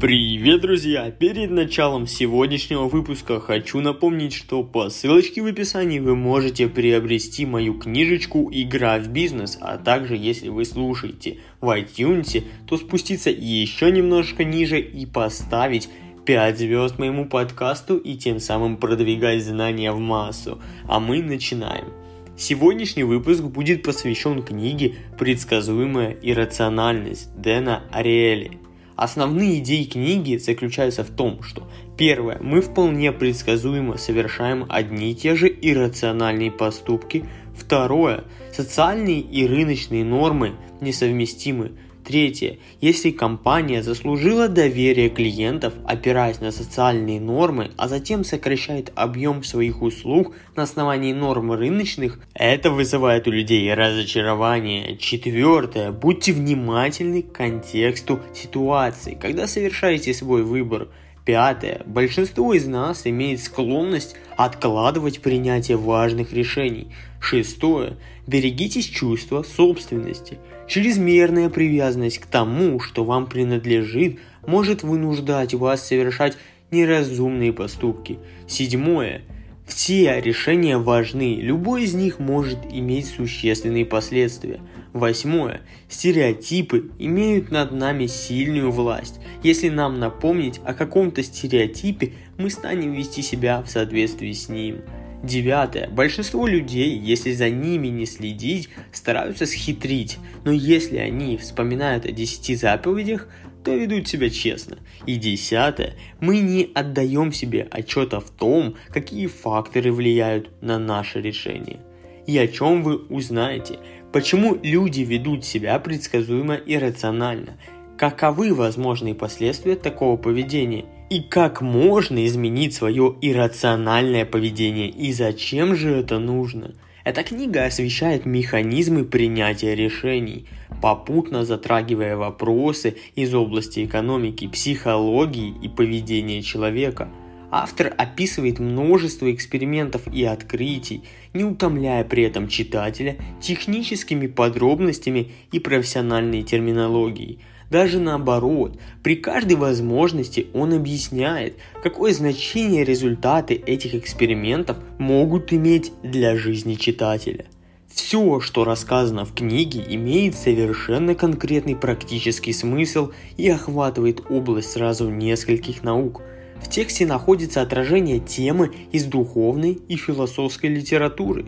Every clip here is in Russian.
Привет, друзья! Перед началом сегодняшнего выпуска хочу напомнить, что по ссылочке в описании вы можете приобрести мою книжечку «Игра в бизнес», а также, если вы слушаете в iTunes, то спуститься еще немножко ниже и поставить 5 звезд моему подкасту и тем самым продвигать знания в массу. А мы начинаем. Сегодняшний выпуск будет посвящен книге «Предсказуемая иррациональность» Дэна Ариэли. Основные идеи книги заключаются в том, что первое, мы вполне предсказуемо совершаем одни и те же иррациональные поступки, второе, социальные и рыночные нормы несовместимы Третье. Если компания заслужила доверие клиентов, опираясь на социальные нормы, а затем сокращает объем своих услуг на основании норм рыночных, это вызывает у людей разочарование. Четвертое. Будьте внимательны к контексту ситуации, когда совершаете свой выбор. Пятое. Большинство из нас имеет склонность откладывать принятие важных решений. Шестое. Берегитесь чувства собственности. Чрезмерная привязанность к тому, что вам принадлежит, может вынуждать вас совершать неразумные поступки. Седьмое. Все решения важны, любой из них может иметь существенные последствия. Восьмое. Стереотипы имеют над нами сильную власть. Если нам напомнить о каком-то стереотипе, мы станем вести себя в соответствии с ним. Девятое. Большинство людей, если за ними не следить, стараются схитрить, но если они вспоминают о десяти заповедях, то ведут себя честно. И десятое, мы не отдаем себе отчета в том, какие факторы влияют на наше решение. И о чем вы узнаете, почему люди ведут себя предсказуемо и рационально, каковы возможные последствия такого поведения? И как можно изменить свое иррациональное поведение? И зачем же это нужно – эта книга освещает механизмы принятия решений, попутно затрагивая вопросы из области экономики, психологии и поведения человека. Автор описывает множество экспериментов и открытий, не утомляя при этом читателя техническими подробностями и профессиональной терминологией – даже наоборот, при каждой возможности он объясняет, какое значение результаты этих экспериментов могут иметь для жизни читателя. Все, что рассказано в книге, имеет совершенно конкретный практический смысл и охватывает область сразу нескольких наук. В тексте находится отражение темы из духовной и философской литературы.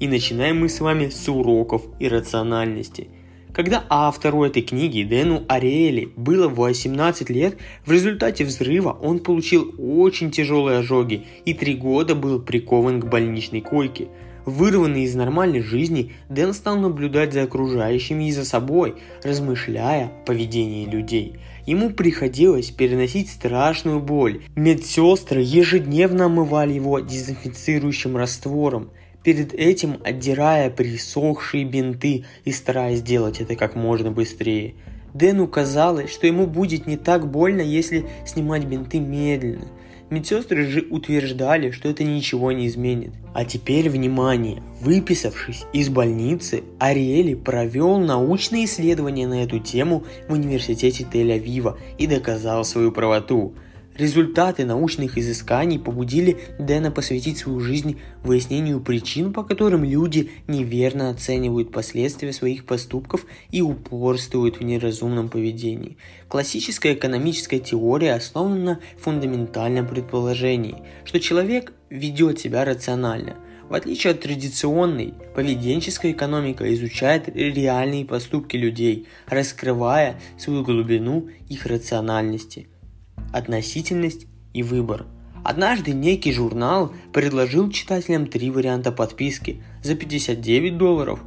И начинаем мы с вами с уроков иррациональности – когда автору этой книги, Дэну Ариэли, было 18 лет, в результате взрыва он получил очень тяжелые ожоги и три года был прикован к больничной койке. Вырванный из нормальной жизни, Дэн стал наблюдать за окружающими и за собой, размышляя о поведении людей. Ему приходилось переносить страшную боль. Медсестры ежедневно омывали его дезинфицирующим раствором перед этим отдирая присохшие бинты и стараясь сделать это как можно быстрее. Дэну казалось, что ему будет не так больно, если снимать бинты медленно. Медсестры же утверждали, что это ничего не изменит. А теперь внимание! Выписавшись из больницы, Ариэли провел научные исследования на эту тему в университете Тель-Авива и доказал свою правоту – Результаты научных изысканий побудили Дэна посвятить свою жизнь выяснению причин, по которым люди неверно оценивают последствия своих поступков и упорствуют в неразумном поведении. Классическая экономическая теория основана на фундаментальном предположении, что человек ведет себя рационально – в отличие от традиционной, поведенческая экономика изучает реальные поступки людей, раскрывая свою глубину их рациональности – относительность и выбор. Однажды некий журнал предложил читателям три варианта подписки за 59 долларов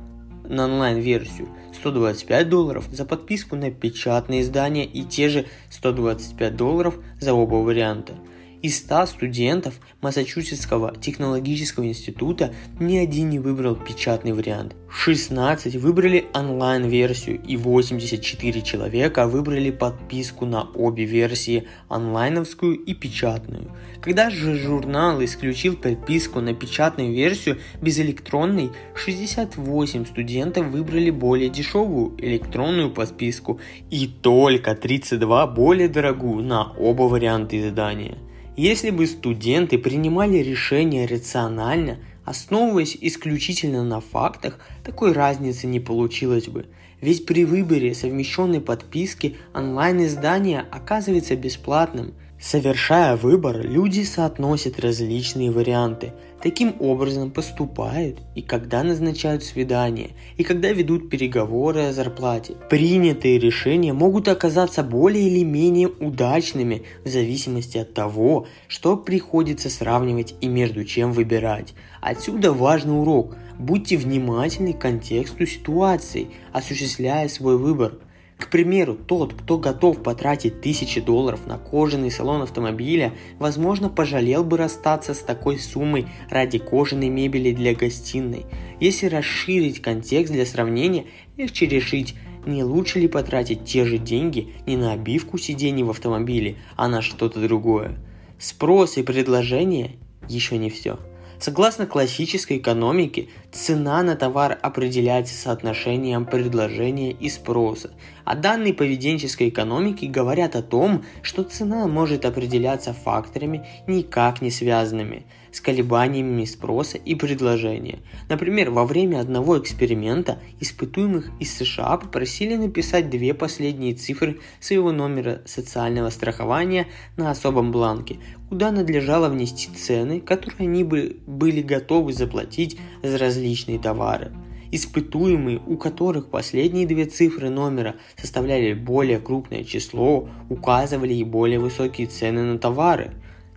на онлайн-версию, 125 долларов за подписку на печатные издания и те же 125 долларов за оба варианта. Из 100 студентов Массачусетского технологического института ни один не выбрал печатный вариант. 16 выбрали онлайн-версию и 84 человека выбрали подписку на обе версии, онлайновскую и печатную. Когда же журнал исключил подписку на печатную версию без электронной, 68 студентов выбрали более дешевую электронную подписку и только 32 более дорогую на оба варианта издания. Если бы студенты принимали решения рационально, основываясь исключительно на фактах, такой разницы не получилось бы. Ведь при выборе совмещенной подписки онлайн-издание оказывается бесплатным – Совершая выбор, люди соотносят различные варианты. Таким образом поступают и когда назначают свидание, и когда ведут переговоры о зарплате. Принятые решения могут оказаться более или менее удачными в зависимости от того, что приходится сравнивать и между чем выбирать. Отсюда важный урок. Будьте внимательны к контексту ситуации, осуществляя свой выбор – к примеру, тот, кто готов потратить тысячи долларов на кожаный салон автомобиля, возможно, пожалел бы расстаться с такой суммой ради кожаной мебели для гостиной. Если расширить контекст для сравнения, легче решить, не лучше ли потратить те же деньги не на обивку сидений в автомобиле, а на что-то другое. Спрос и предложение еще не все. Согласно классической экономике, цена на товар определяется соотношением предложения и спроса, а данные поведенческой экономики говорят о том, что цена может определяться факторами, никак не связанными с колебаниями спроса и предложения. Например, во время одного эксперимента испытуемых из США попросили написать две последние цифры своего номера социального страхования на особом бланке, куда надлежало внести цены, которые они бы были готовы заплатить за различные товары. Испытуемые, у которых последние две цифры номера составляли более крупное число, указывали и более высокие цены на товары.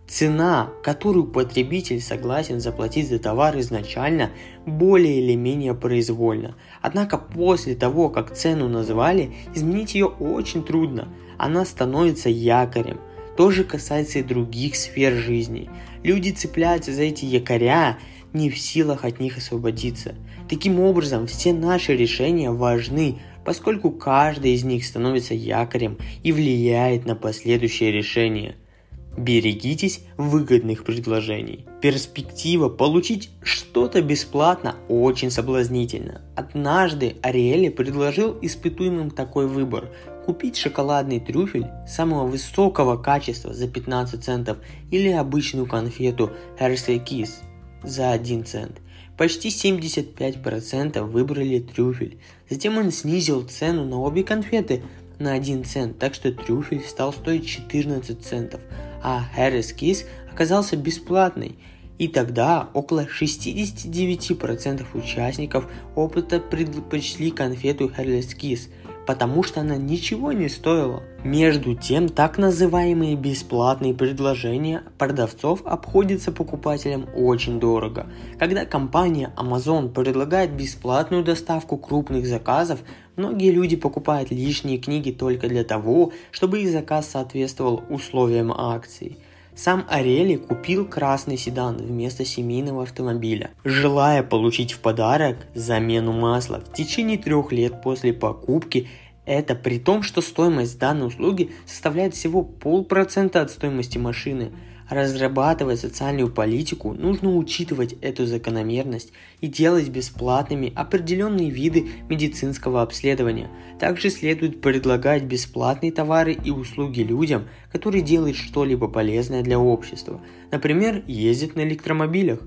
Цена, которую потребитель согласен заплатить за товар изначально, более или менее произвольна. Однако после того, как цену назвали, изменить ее очень трудно. Она становится якорем. То же касается и других сфер жизни. Люди цепляются за эти якоря не в силах от них освободиться. Таким образом, все наши решения важны, поскольку каждый из них становится якорем и влияет на последующие решения. Берегитесь выгодных предложений. Перспектива получить что-то бесплатно очень соблазнительна. Однажды Ариэли предложил испытуемым такой выбор – купить шоколадный трюфель самого высокого качества за 15 центов или обычную конфету Hershey Kiss за 1 цент. Почти 75% выбрали трюфель. Затем он снизил цену на обе конфеты на 1 цент, так что трюфель стал стоить 14 центов, а Harris Kiss оказался бесплатный. И тогда около 69% участников опыта предпочли конфету Harris Kiss – потому что она ничего не стоила. Между тем, так называемые бесплатные предложения продавцов обходятся покупателям очень дорого. Когда компания Amazon предлагает бесплатную доставку крупных заказов, многие люди покупают лишние книги только для того, чтобы их заказ соответствовал условиям акции. Сам Арели купил красный седан вместо семейного автомобиля, желая получить в подарок замену масла в течение трех лет после покупки это при том, что стоимость данной услуги составляет всего полпроцента от стоимости машины. Разрабатывая социальную политику, нужно учитывать эту закономерность и делать бесплатными определенные виды медицинского обследования. Также следует предлагать бесплатные товары и услуги людям, которые делают что-либо полезное для общества. Например, ездят на электромобилях.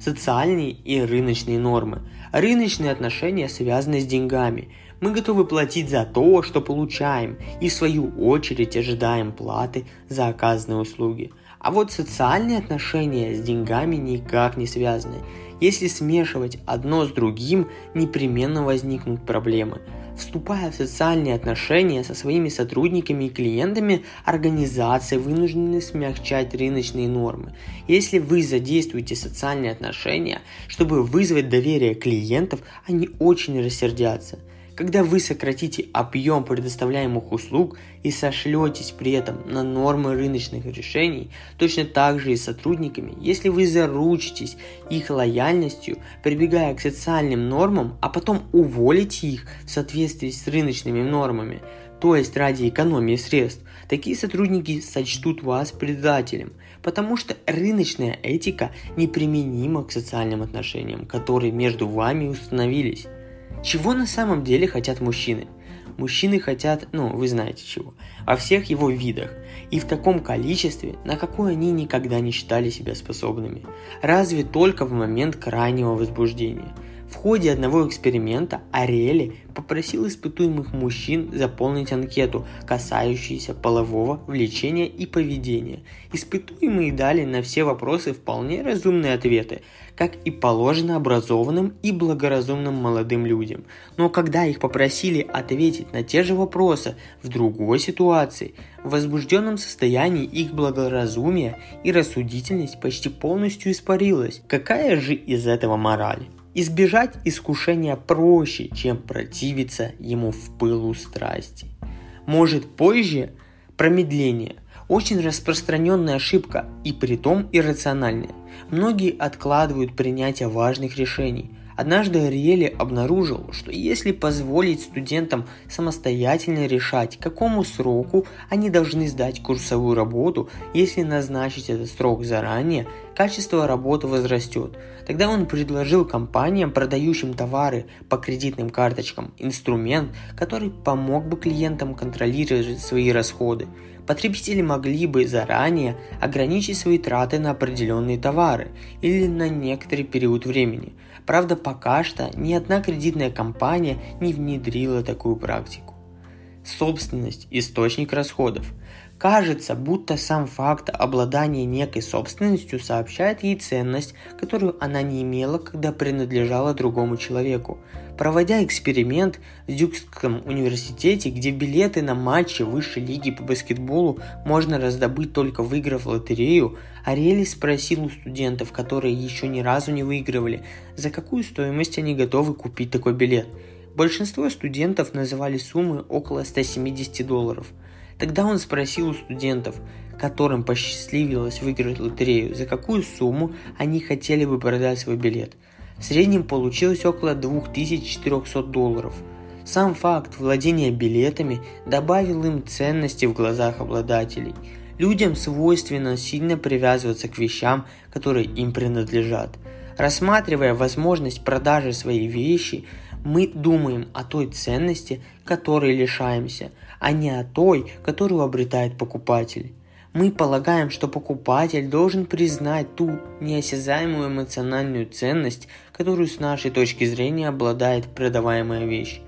Социальные и рыночные нормы. Рыночные отношения связаны с деньгами – мы готовы платить за то, что получаем, и в свою очередь ожидаем платы за оказанные услуги. А вот социальные отношения с деньгами никак не связаны. Если смешивать одно с другим, непременно возникнут проблемы. Вступая в социальные отношения со своими сотрудниками и клиентами, организации вынуждены смягчать рыночные нормы. Если вы задействуете социальные отношения, чтобы вызвать доверие клиентов, они очень рассердятся – Когда вы сократите объем предоставляемых услуг и сошлетесь при этом на нормы рыночных решений, точно так же и с сотрудниками, если вы заручитесь их лояльностью, прибегая к социальным нормам, а потом уволите их в соответствии с рыночными нормами, то есть ради экономии средств, такие сотрудники сочтут вас предателем, потому что рыночная этика неприменима к социальным отношениям, которые между вами установились. Чего на самом деле хотят мужчины? Мужчины хотят, ну, вы знаете чего, во всех его видах и в таком количестве, на какое они никогда не считали себя способными. Разве только в момент крайнего возбуждения – в ходе одного эксперимента Ариэли попросил испытуемых мужчин заполнить анкету, касающуюся полового влечения и поведения. Испытуемые дали на все вопросы вполне разумные ответы, как и положено образованным и благоразумным молодым людям. Но когда их попросили ответить на те же вопросы в другой ситуации, в возбужденном состоянии их благоразумие и рассудительность почти полностью испарилась. Какая же из этого мораль? Избежать искушения проще, чем противиться ему в пылу страсти. Может позже промедление – очень распространенная ошибка и притом иррациональная. Многие откладывают принятие важных решений – Однажды Ариэли обнаружил, что если позволить студентам самостоятельно решать, к какому сроку они должны сдать курсовую работу, если назначить этот срок заранее, качество работы возрастет. Тогда он предложил компаниям, продающим товары по кредитным карточкам, инструмент, который помог бы клиентам контролировать свои расходы. Потребители могли бы заранее ограничить свои траты на определенные товары или на некоторый период времени – Правда, пока что ни одна кредитная компания не внедрила такую практику. Собственность – источник расходов. Кажется, будто сам факт обладания некой собственностью сообщает ей ценность, которую она не имела, когда принадлежала другому человеку. Проводя эксперимент в Дюкском университете, где билеты на матчи высшей лиги по баскетболу можно раздобыть только выиграв лотерею, Ариэли спросил у студентов, которые еще ни разу не выигрывали, за какую стоимость они готовы купить такой билет. Большинство студентов называли суммы около 170 долларов. Тогда он спросил у студентов, которым посчастливилось выиграть лотерею, за какую сумму они хотели бы продать свой билет – в среднем получилось около 2400 долларов. Сам факт владения билетами добавил им ценности в глазах обладателей. Людям свойственно сильно привязываться к вещам, которые им принадлежат. Рассматривая возможность продажи своей вещи, мы думаем о той ценности, которой лишаемся, а не о той, которую обретает покупатель. Мы полагаем, что покупатель должен признать ту неосязаемую эмоциональную ценность, которую с нашей точки зрения обладает продаваемая вещь.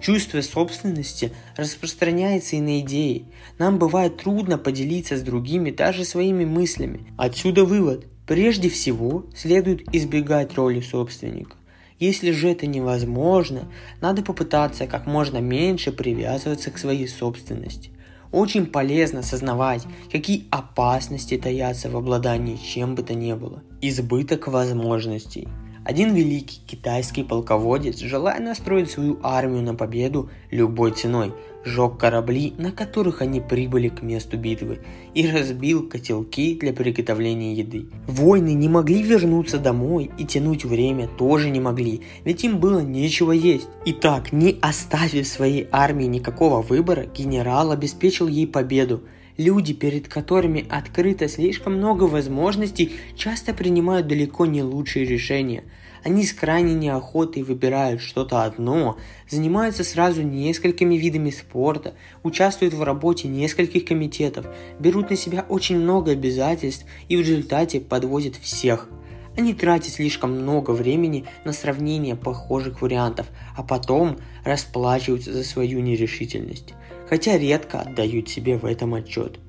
Чувство собственности распространяется и на идеи. Нам бывает трудно поделиться с другими даже своими мыслями. Отсюда вывод. Прежде всего, следует избегать роли собственника. Если же это невозможно, надо попытаться как можно меньше привязываться к своей собственности. Очень полезно осознавать, какие опасности таятся в обладании чем бы то ни было. Избыток возможностей – один великий китайский полководец, желая настроить свою армию на победу любой ценой, сжег корабли, на которых они прибыли к месту битвы, и разбил котелки для приготовления еды. Войны не могли вернуться домой и тянуть время тоже не могли, ведь им было нечего есть. Итак, не оставив своей армии никакого выбора, генерал обеспечил ей победу – Люди, перед которыми открыто слишком много возможностей, часто принимают далеко не лучшие решения. Они с крайней неохотой выбирают что-то одно, занимаются сразу несколькими видами спорта, участвуют в работе нескольких комитетов, берут на себя очень много обязательств и в результате подвозят всех. Они тратят слишком много времени на сравнение похожих вариантов, а потом расплачиваются за свою нерешительность хотя редко отдают себе в этом отчет.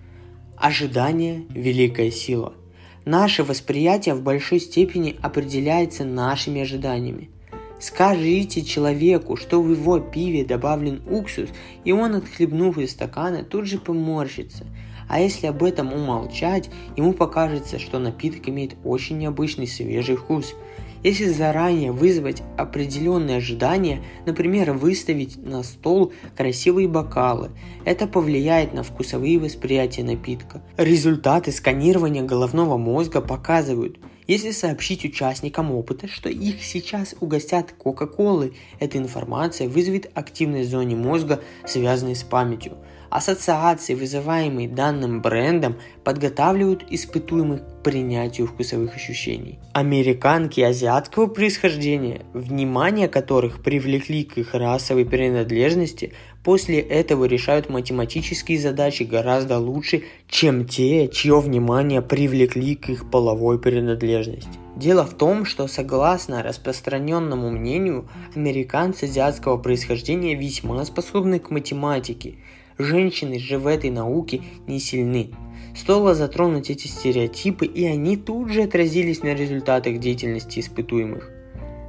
Ожидание – великая сила. Наше восприятие в большой степени определяется нашими ожиданиями. Скажите человеку, что в его пиве добавлен уксус, и он, отхлебнув из стакана, тут же поморщится. А если об этом умолчать, ему покажется, что напиток имеет очень необычный свежий вкус. Если заранее вызвать определенные ожидания, например, выставить на стол красивые бокалы, это повлияет на вкусовые восприятия напитка. Результаты сканирования головного мозга показывают, если сообщить участникам опыта, что их сейчас угостят Кока-Колы, эта информация вызовет активность в зоне мозга, связанной с памятью – Ассоциации, вызываемые данным брендом, подготавливают испытуемых к принятию вкусовых ощущений. Американки азиатского происхождения, внимание которых привлекли к их расовой принадлежности, после этого решают математические задачи гораздо лучше, чем те, чье внимание привлекли к их половой принадлежности. Дело в том, что согласно распространенному мнению, американцы азиатского происхождения весьма способны к математике – Женщины же в этой науке не сильны. Стоило затронуть эти стереотипы, и они тут же отразились на результатах деятельности испытуемых.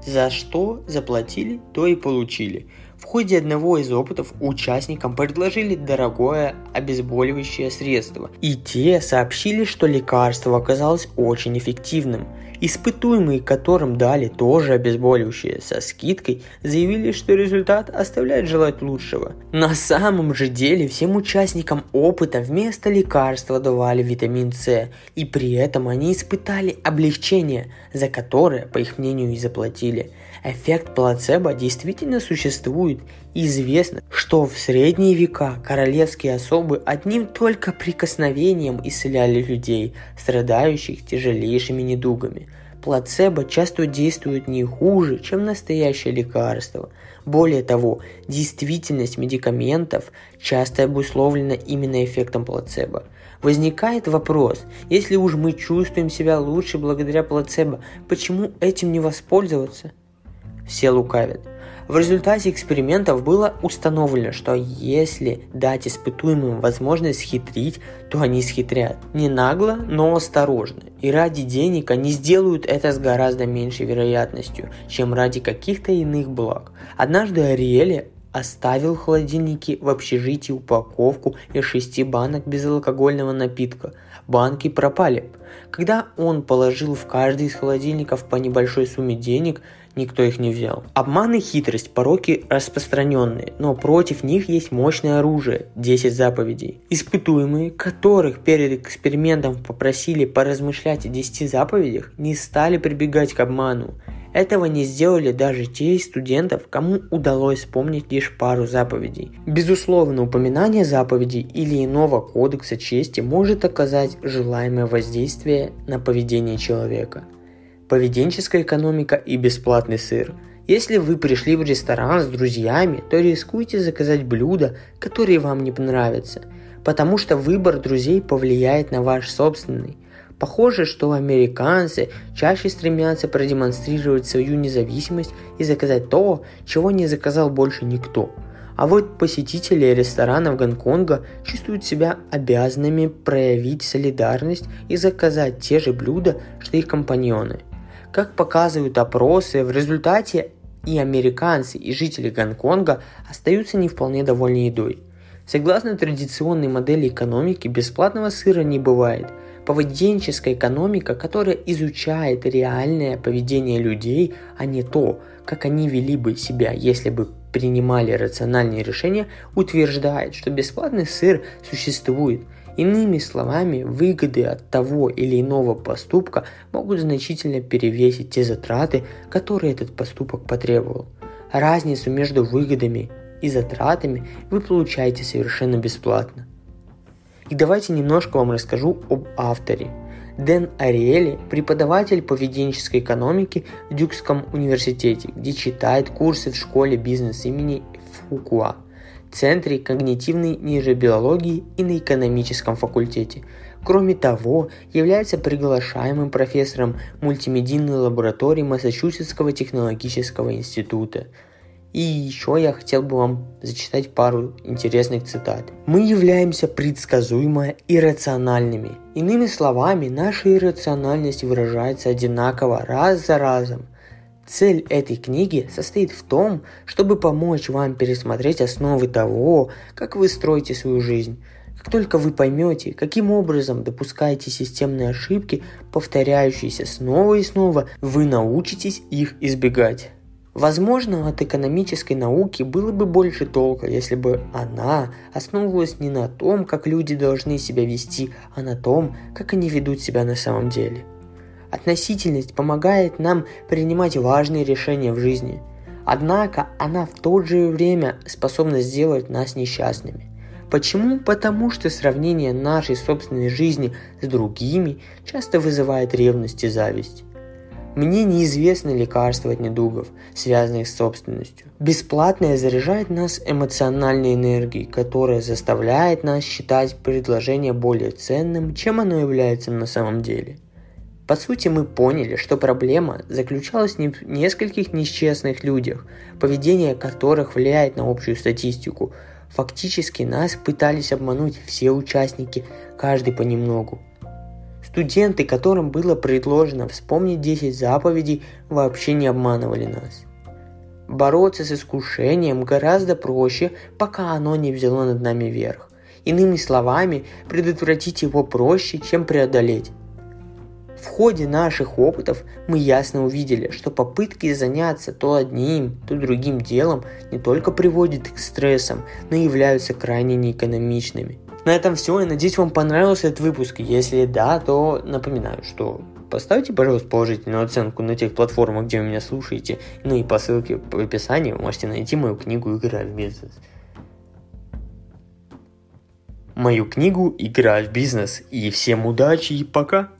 За что заплатили, то и получили. В ходе одного из опытов участникам предложили дорогое обезболивающее средство, и те сообщили, что лекарство оказалось очень эффективным – Испытуемые, которым дали тоже обезболивающее со скидкой, заявили, что результат оставляет желать лучшего. На самом же деле всем участникам опыта вместо лекарства давали витамин С, и при этом они испытали облегчение, за которое, по их мнению, и заплатили. Эффект плацебо действительно существует, известно, что в средние века королевские особы одним только прикосновением исцеляли людей, страдающих тяжелейшими недугами. Плацебо часто действует не хуже, чем настоящее лекарство. Более того, действительность медикаментов часто обусловлена именно эффектом плацебо. Возникает вопрос, если уж мы чувствуем себя лучше благодаря плацебо, почему этим не воспользоваться? Все лукавят. В результате экспериментов было установлено, что если дать испытуемым возможность схитрить, то они схитрят. Не нагло, но осторожно. И ради денег они сделают это с гораздо меньшей вероятностью, чем ради каких-то иных благ. Однажды Ариэле оставил в холодильнике в общежитии упаковку из шести банок безалкогольного напитка. Банки пропали. Когда он положил в каждый из холодильников по небольшой сумме денег, никто их не взял. Обман и хитрость – пороки распространенные, но против них есть мощное оружие – 10 заповедей. Испытуемые, которых перед экспериментом попросили поразмышлять о 10 заповедях, не стали прибегать к обману. Этого не сделали даже те из студентов, кому удалось вспомнить лишь пару заповедей. Безусловно, упоминание заповедей или иного кодекса чести может оказать желаемое воздействие на поведение человека – поведенческая экономика и бесплатный сыр. Если вы пришли в ресторан с друзьями, то рискуйте заказать блюда, которые вам не понравятся, потому что выбор друзей повлияет на ваш собственный. Похоже, что американцы чаще стремятся продемонстрировать свою независимость и заказать то, чего не заказал больше никто. А вот посетители ресторанов Гонконга чувствуют себя обязанными проявить солидарность и заказать те же блюда, что их компаньоны – как показывают опросы, в результате и американцы, и жители Гонконга остаются не вполне довольны едой. Согласно традиционной модели экономики, бесплатного сыра не бывает. Поведенческая экономика, которая изучает реальное поведение людей, а не то, как они вели бы себя, если бы принимали рациональные решения, утверждает, что бесплатный сыр существует – Иными словами, выгоды от того или иного поступка могут значительно перевесить те затраты, которые этот поступок потребовал. Разницу между выгодами и затратами вы получаете совершенно бесплатно. И давайте немножко вам расскажу об авторе. Дэн Ариэли – преподаватель поведенческой экономики в Дюкском университете, где читает курсы в школе бизнес имени Фукуа – Центре когнитивной нейробиологии и на экономическом факультете. Кроме того, является приглашаемым профессором мультимедийной лаборатории Массачусетского технологического института. И еще я хотел бы вам зачитать пару интересных цитат. Мы являемся предсказуемо иррациональными. Иными словами, наша иррациональность выражается одинаково раз за разом. Цель этой книги состоит в том, чтобы помочь вам пересмотреть основы того, как вы строите свою жизнь. Как только вы поймете, каким образом допускаете системные ошибки, повторяющиеся снова и снова, вы научитесь их избегать. Возможно, от экономической науки было бы больше толка, если бы она основывалась не на том, как люди должны себя вести, а на том, как они ведут себя на самом деле. Относительность помогает нам принимать важные решения в жизни, однако она в то же время способна сделать нас несчастными. Почему? Потому что сравнение нашей собственной жизни с другими часто вызывает ревность и зависть. Мне неизвестны лекарства от недугов, связанных с собственностью. Бесплатное заряжает нас эмоциональной энергией, которая заставляет нас считать предложение более ценным, чем оно является на самом деле. По сути, мы поняли, что проблема заключалась не в нескольких несчастных людях, поведение которых влияет на общую статистику. Фактически нас пытались обмануть все участники, каждый понемногу. Студенты, которым было предложено вспомнить 10 заповедей, вообще не обманывали нас. Бороться с искушением гораздо проще, пока оно не взяло над нами верх. Иными словами, предотвратить его проще, чем преодолеть. В ходе наших опытов мы ясно увидели, что попытки заняться то одним, то другим делом не только приводят к стрессам, но и являются крайне неэкономичными. На этом все. Я надеюсь, вам понравился этот выпуск. Если да, то напоминаю, что поставьте, пожалуйста, положительную оценку на тех платформах, где вы меня слушаете. Ну и по ссылке в описании вы можете найти мою книгу «Игра в бизнес». Мою книгу «Игра в бизнес». И всем удачи и пока!